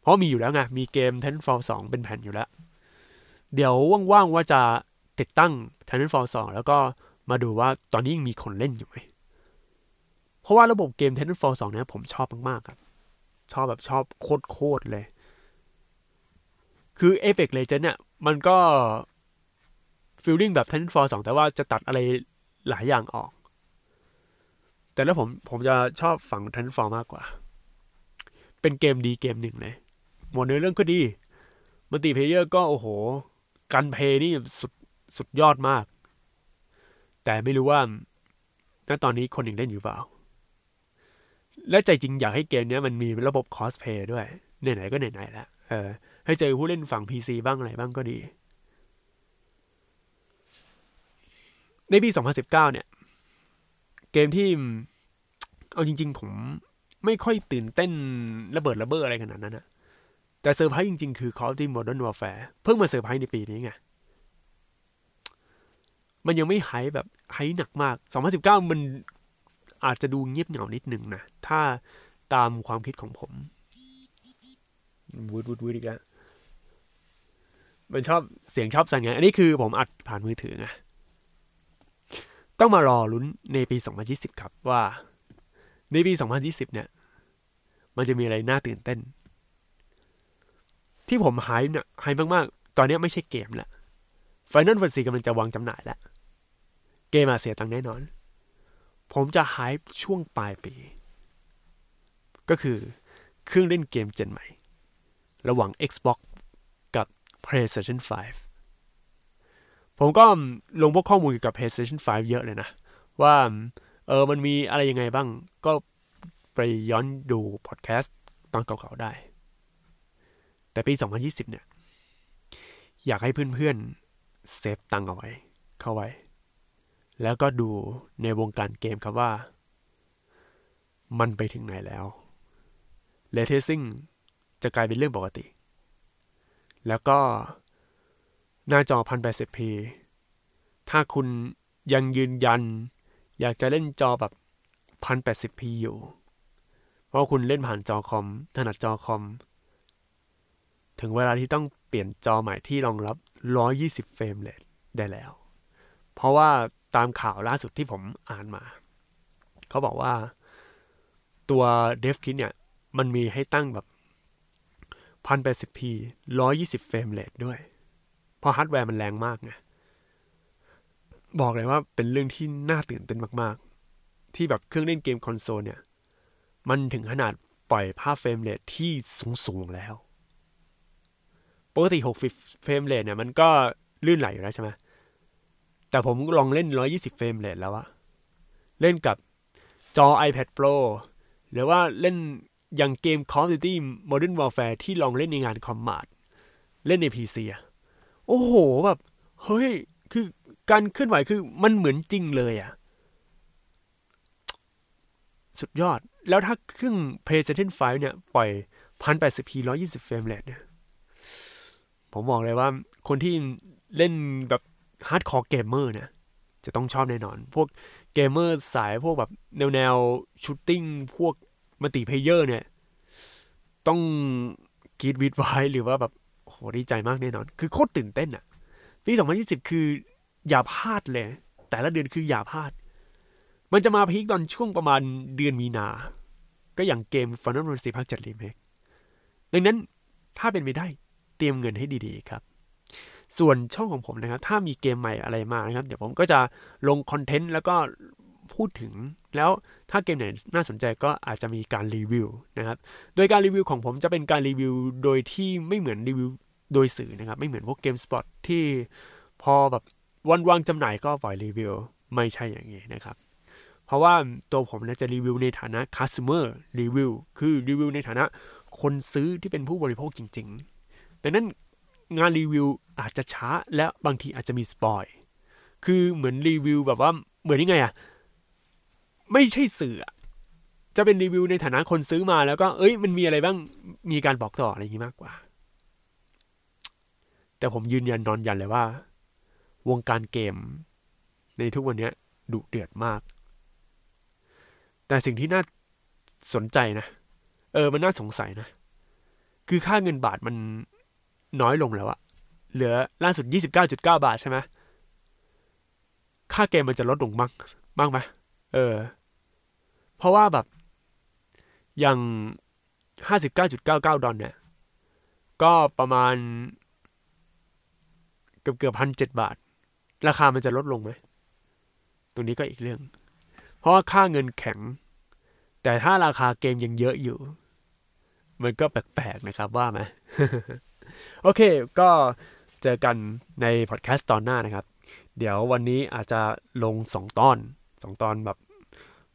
เพราะมีอยู่แล้วไง มีเกม Titanfall 2 เป็นแผ่นอยู่แล้ว เดี๋ยวว่างๆว่าจะติดตั้ง Titanfall 2 แล้วก็มาดูว่าตอนนี้ยังมีคนเล่นอยู่ไหม เพราะว่าระบบเกม Titanfall 2 เนี่ยผมชอบมากๆครับ ชอบแบบชอบโคตรๆเลย คือ Apex Legends เนี่ย มันก็ feeling แบบ Titanfall 2 แต่ว่าจะตัดอะไรหลายอย่างออก แต่แล้วผมผมจะชอบฝั่ง Titanfall มากกว่า เป็นเกมดีเกมหนึ่งเลยหมดเนื้อเรื่องก็ดี multiplayer ก็โอ้โห การ play นี่สุดสุดยอดมาก แต่ไม่รู้ว่าณตอนนี้คนยังเล่นอยู่เปล่า และใจจริงอยากให้เกมนี้มันมีระบบ cross-play ด้วย ไหนๆก็ไหนๆแล้วเออ ให้เจอผู้เล่นฝั่ง PC บ้างอะไรบ้างก็ดี ในปี 2019 เนี่ย เกมที่ เอาจริง ๆ ผมไม่ค่อยตื่นเต้นระเบิดระเบ้ออะไรขนาดนั้นนะแต่เซอร์ไพรส์จริง ๆ คือ Call of Duty Modern Warfare เพิ่งมาเซอร์ไพรส์ในปีนี้ไง มันยังไม่ไฮแบบไฮหนักมาก 2019 มันอาจจะดูเงียบเหงานิดนึงนะ ถ้าตามความคิดของผมวูดวูดวูดอีกแล้ว มันชอบเสียงชอบสั่นไง อันนี้คือผมอัดผ่านมือถือไงต้องมารอลุ้นในปี 2020 ครับว่า ในปี 2020 เนี่ย มันจะมีอะไรน่าตื่นเต้น ที่ผมไฮเนี่ยไฮมากๆ ตอนนี้ไม่ใช่เกมละ Final Fantasy กำลังจะวางจำหน่ายแล้ว เกมอาเสียตังค์แน่นอน ผมจะไฮช่วงปลายปี ก็คือเครื่องเล่นเกมเจนใหม่ ระหว่าง Xbox PlayStation 5 ผมก็ลงพวกข้อมูลเกี่ยวกับ PlayStation 5 เยอะเลยนะ ว่าเออมันมีอะไรยังไงบ้าง ก็ไปย้อนดูพอดแคสต์ตอนเก่าๆได้ แต่ปี 2020 เนี่ย อยากให้เพื่อนๆ เซฟตังเอาไว้ เข้าไว้ แล้วก็ดูในวงการเกมครับว่า มันไปถึงไหนแล้วเลเทซิ่งจะกลายเป็นเรื่องปกติ แล้วก็หน้าจอ 1080p ถ้าคุณยังยืนยัน อยากจะเล่นจอแบบ 1080p อยู่ เพราะคุณเล่นผ่านจอคอม ถนัดจอคอม ถึงเวลาที่ต้องเปลี่ยนจอใหม่ที่รองรับ 120 frame rate ได้แล้ว เพราะว่าตามข่าวล่าสุดที่ผมอ่านมา เขาบอกว่าตัว Dev Kit เนี่ย มันมีให้ตั้งแบบ 1080p 120 frame rate ด้วย เพราะฮาร์ดแวร์มันแรงมากไงบอกเลยว่าเป็นเรื่องที่น่าตื่นเต้นมากๆ ที่แบบเครื่องเล่นเกมคอนโซลเนี่ย มันถึงขนาดปล่อยภาพ frame rate ที่สูงๆแล้ว ปกติ 60 frame rate เนี่ยมันก็ลื่นไหลอยู่แล้วใช่ไหมแต่ผมลองเล่น 120 frame rate แล้วอะเล่นกับจอ iPad Pro หรือว่าเล่น อย่างเกม Call of Duty Modern Warfare ที่ลองเล่นในงาน Commart เล่นใน PC อะโอ้โหแบบเฮ้ยคือการเคลื่อนไหวคือมันเหมือนจริงเลยอะสุดยอด แล้วถ้าเครื่อง PlayStation 5 เนี่ย ปล่อย 1080p 120 frame rate เนี่ย ผมบอกเลยว่าคนที่เล่นแบบ hardcore gamer เนี่ย จะต้องชอบแน่นอน พวกเกมเมอร์สายพวกแบบแนวแนว shooting พวก multiplayer เนี่ย ต้องกีดวิดไว้หรือว่าแบบโหดีใจมากแน่นอน คือโคตรตื่นเต้นอะปี 2020 คืออย่าพลาดเลย แต่ละเดือนคืออย่าพลาด มันจะมาพีคตอนช่วงประมาณเดือนมีนา ก็อย่างเกม Final Fantasy ภาค7 Remake ดังนั้นถ้าเป็นไปได้เตรียมเงินให้ดีๆครับ ส่วนช่องของผมนะครับ ถ้ามีเกมใหม่อะไรมานะครับ เดี๋ยวผมก็จะลงคอนเทนต์แล้วก็พูดถึง แล้วถ้าเกมไหนน่าสนใจก็อาจจะมีการรีวิวนะครับโดยการรีวิวของผมจะเป็นการรีวิวโดยที่ไม่เหมือนรีวิวโดยสื่อนะครับ ไม่เหมือนพวกเกมสปอตที่พอแบบวันวางจำหน่ายก็ปล่อยรีวิว ไม่ใช่อย่างนี้นะครับ เพราะว่าตัวผมนะจะรีวิวในฐานะ customer review คือรีวิวในฐานะคนซื้อที่เป็นผู้บริโภคจริงๆดังนั้นงานรีวิวอาจจะช้าและบางทีอาจจะมีสปอย คือเหมือนรีวิวแบบว่าเหมือนยังไงอะ ไม่ใช่สื่อจะเป็นรีวิวในฐานะคนซื้อมาแล้วก็เอ้ย มันมีอะไรบ้างมีการบอกต่ออะไรอย่างนี้มากกว่า แต่ผมยืนยันนอนยันเลยว่า วงการเกม ในทุกวันนี้ดุเดือดมาก แต่สิ่งที่น่าสนใจนะ เออมันน่าสงสัยนะ คือค่าเงินบาทมันน้อยลงแล้วอะเหลือล่าสุด 29.9 บาทใช่ไหมค่าเกมมันจะลดลงบ้างบ้างไหม เออ เพราะว่าแบบอย่าง59.99ดอลเนี่ย ก็ประมาณ เกือบเกือบพันเจ็ดบาท ราคามันจะลดลงไหม ตรงนี้ก็อีกเรื่อง เพราะว่าค่าเงินแข็ง แต่ถ้าราคาเกมยังเยอะอยู่ มันก็แปลกๆนะครับว่าไหม โอเค ก็เจอกันในพอดแคสต์ตอนหน้านะครับ เดี๋ยววันนี้อาจจะลงสองตอนสองตอนแบบ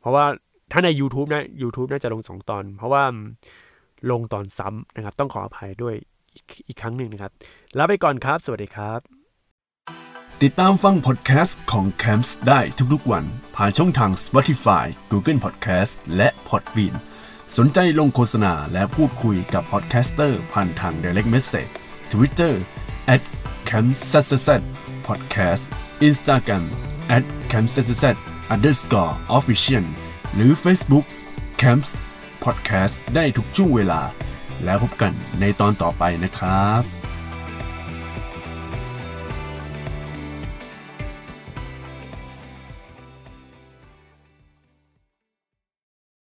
เพราะว่าถ้าใน YouTube นะ YouTube น่าจะลงสองตอน เพราะว่าลงตอนซ้ำนะครับ ต้องขออภัยด้วยอีกอีกครั้งหนึ่งนะครับ ลาไปก่อนครับ สวัสดีครับ ติดตามฟังพอดแคสต์ของ Camps ได้ทุกๆวัน ผ่านช่องทาง Spotify Google Podcast และ Podbean สนใจลงโฆษณาและพูดคุยกับ podcaster ผ่านทาง Direct Message Twitter at c a m p s s podcast Instagram at c a m p s s underscore official หรือ Facebook Camps Podcast ได้ทุกช่วงเวลา แล้วพบกันในตอนต่อไปนะครับ